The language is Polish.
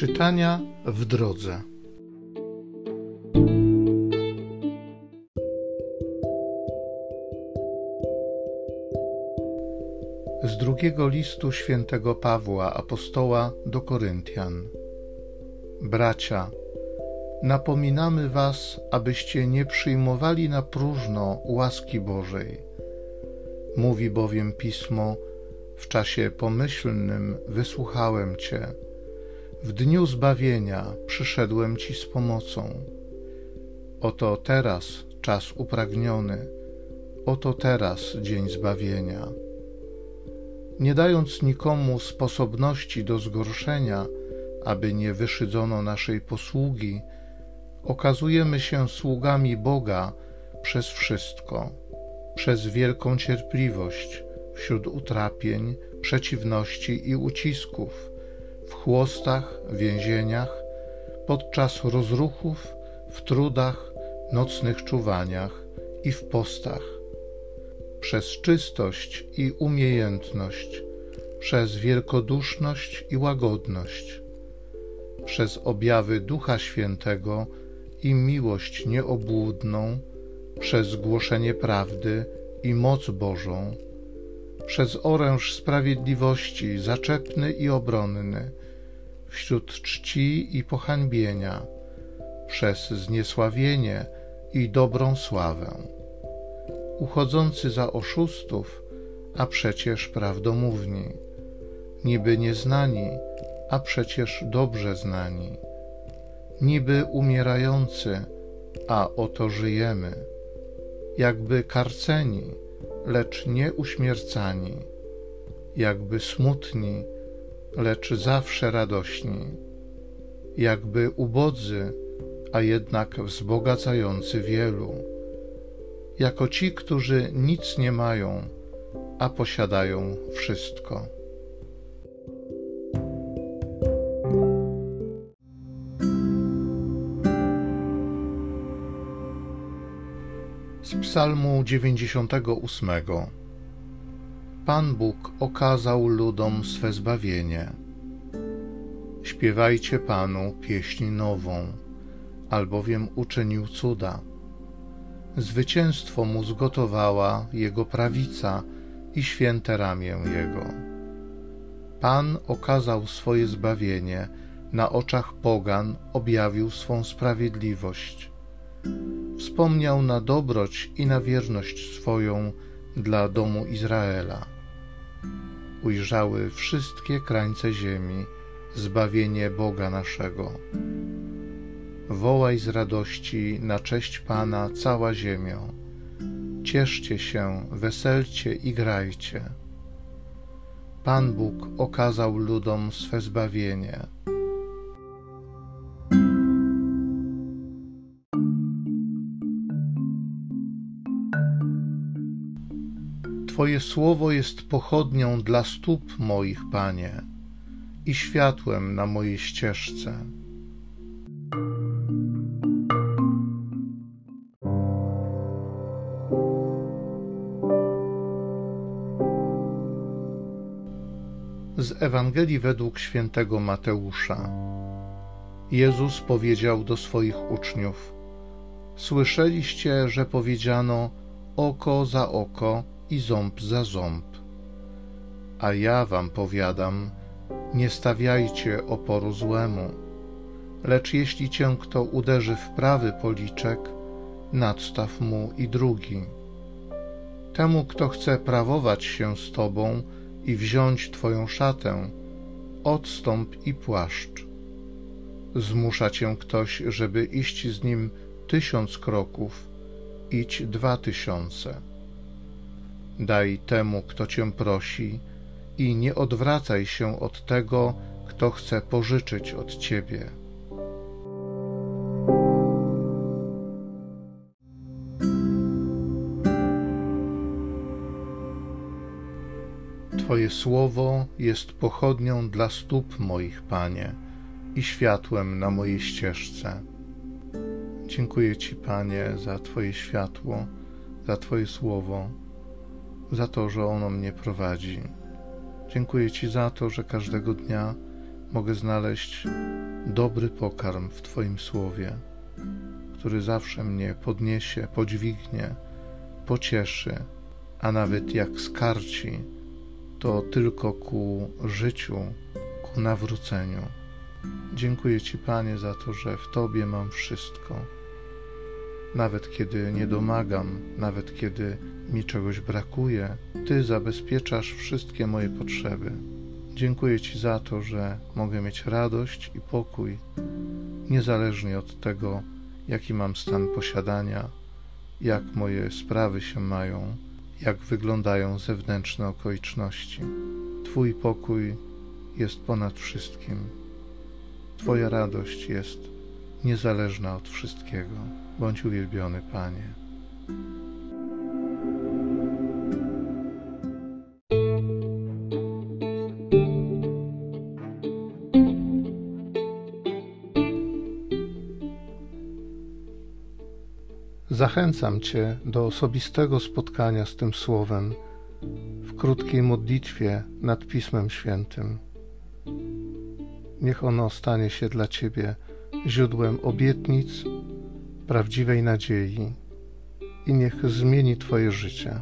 Czytania w drodze. Z drugiego listu świętego Pawła apostoła do Koryntian. Bracia, napominamy was, abyście nie przyjmowali na próżno łaski Bożej. Mówi bowiem pismo: W czasie pomyślnym wysłuchałem Cię w dniu zbawienia przyszedłem Ci z pomocą. Oto teraz czas upragniony, oto teraz dzień zbawienia. Nie dając nikomu sposobności do zgorszenia, aby nie wyszydzono naszej posługi, okazujemy się sługami Boga przez wszystko, przez wielką cierpliwość wśród utrapień, przeciwności i ucisków chłostach, więzieniach, podczas rozruchów, w trudach, nocnych czuwaniach i w postach. Przez czystość i umiejętność, przez wielkoduszność i łagodność, przez objawy Ducha Świętego i miłość nieobłudną, przez głoszenie prawdy i moc Bożą, przez oręż sprawiedliwości zaczepny i obronny, wśród czci i pohańbienia, przez zniesławienie i dobrą sławę. Uchodzący za oszustów, a przecież prawdomówni, niby nieznani, a przecież dobrze znani, niby umierający, a oto żyjemy, jakby karceni, lecz nie uśmiercani, jakby smutni, lecz zawsze radośni, jakby ubodzy, a jednak wzbogacający wielu, jako ci, którzy nic nie mają, a posiadają wszystko. Z Psalmu 98 Pan Bóg okazał ludom swe zbawienie. Śpiewajcie Panu pieśń nową, albowiem uczynił cuda. Zwycięstwo mu zgotowała Jego prawica i święte ramię Jego. Pan okazał swoje zbawienie, na oczach pogan objawił swą sprawiedliwość. Wspomniał na dobroć i na wierność swoją dla domu Izraela. Ujrzały wszystkie krańce ziemi zbawienie Boga naszego. Wołaj z radości na cześć Pana cała ziemią. Cieszcie się, weselcie i grajcie. Pan Bóg okazał ludom swe zbawienie. Twoje słowo jest pochodnią dla stóp moich, Panie, i światłem na mojej ścieżce. Z Ewangelii według świętego Mateusza. Jezus powiedział do swoich uczniów: Słyszeliście, że powiedziano oko za oko i ząb za ząb. A ja wam powiadam, nie stawiajcie oporu złemu, lecz jeśli cię kto uderzy w prawy policzek, nadstaw mu i drugi. Temu, kto chce prawować się z tobą i wziąć twoją szatę, odstąp i płaszcz. Zmusza cię ktoś, żeby iść z nim tysiąc kroków, idź dwa tysiące. Daj temu, kto cię prosi, i nie odwracaj się od tego, kto chce pożyczyć od ciebie. Twoje słowo jest pochodnią dla stóp moich, Panie, i światłem na mojej ścieżce. Dziękuję Ci, Panie, za Twoje światło, za Twoje słowo za to, że ono mnie prowadzi. Dziękuję Ci za to, że każdego dnia mogę znaleźć dobry pokarm w Twoim słowie, który zawsze mnie podniesie, podźwignie, pocieszy, a nawet jak skarci, to tylko ku życiu, ku nawróceniu. Dziękuję Ci, Panie, za to, że w Tobie mam wszystko. Nawet kiedy nie domagam, nawet kiedy mi czegoś brakuje, Ty zabezpieczasz wszystkie moje potrzeby. Dziękuję Ci za to, że mogę mieć radość i pokój, niezależnie od tego, jaki mam stan posiadania, jak moje sprawy się mają, jak wyglądają zewnętrzne okoliczności. Twój pokój jest ponad wszystkim. Twoja radość jest niezależna od wszystkiego. Bądź uwielbiony, Panie. Zachęcam Cię do osobistego spotkania z tym Słowem w krótkiej modlitwie nad Pismem Świętym. Niech ono stanie się dla Ciebie źródłem obietnic, prawdziwej nadziei i niech zmieni Twoje życie.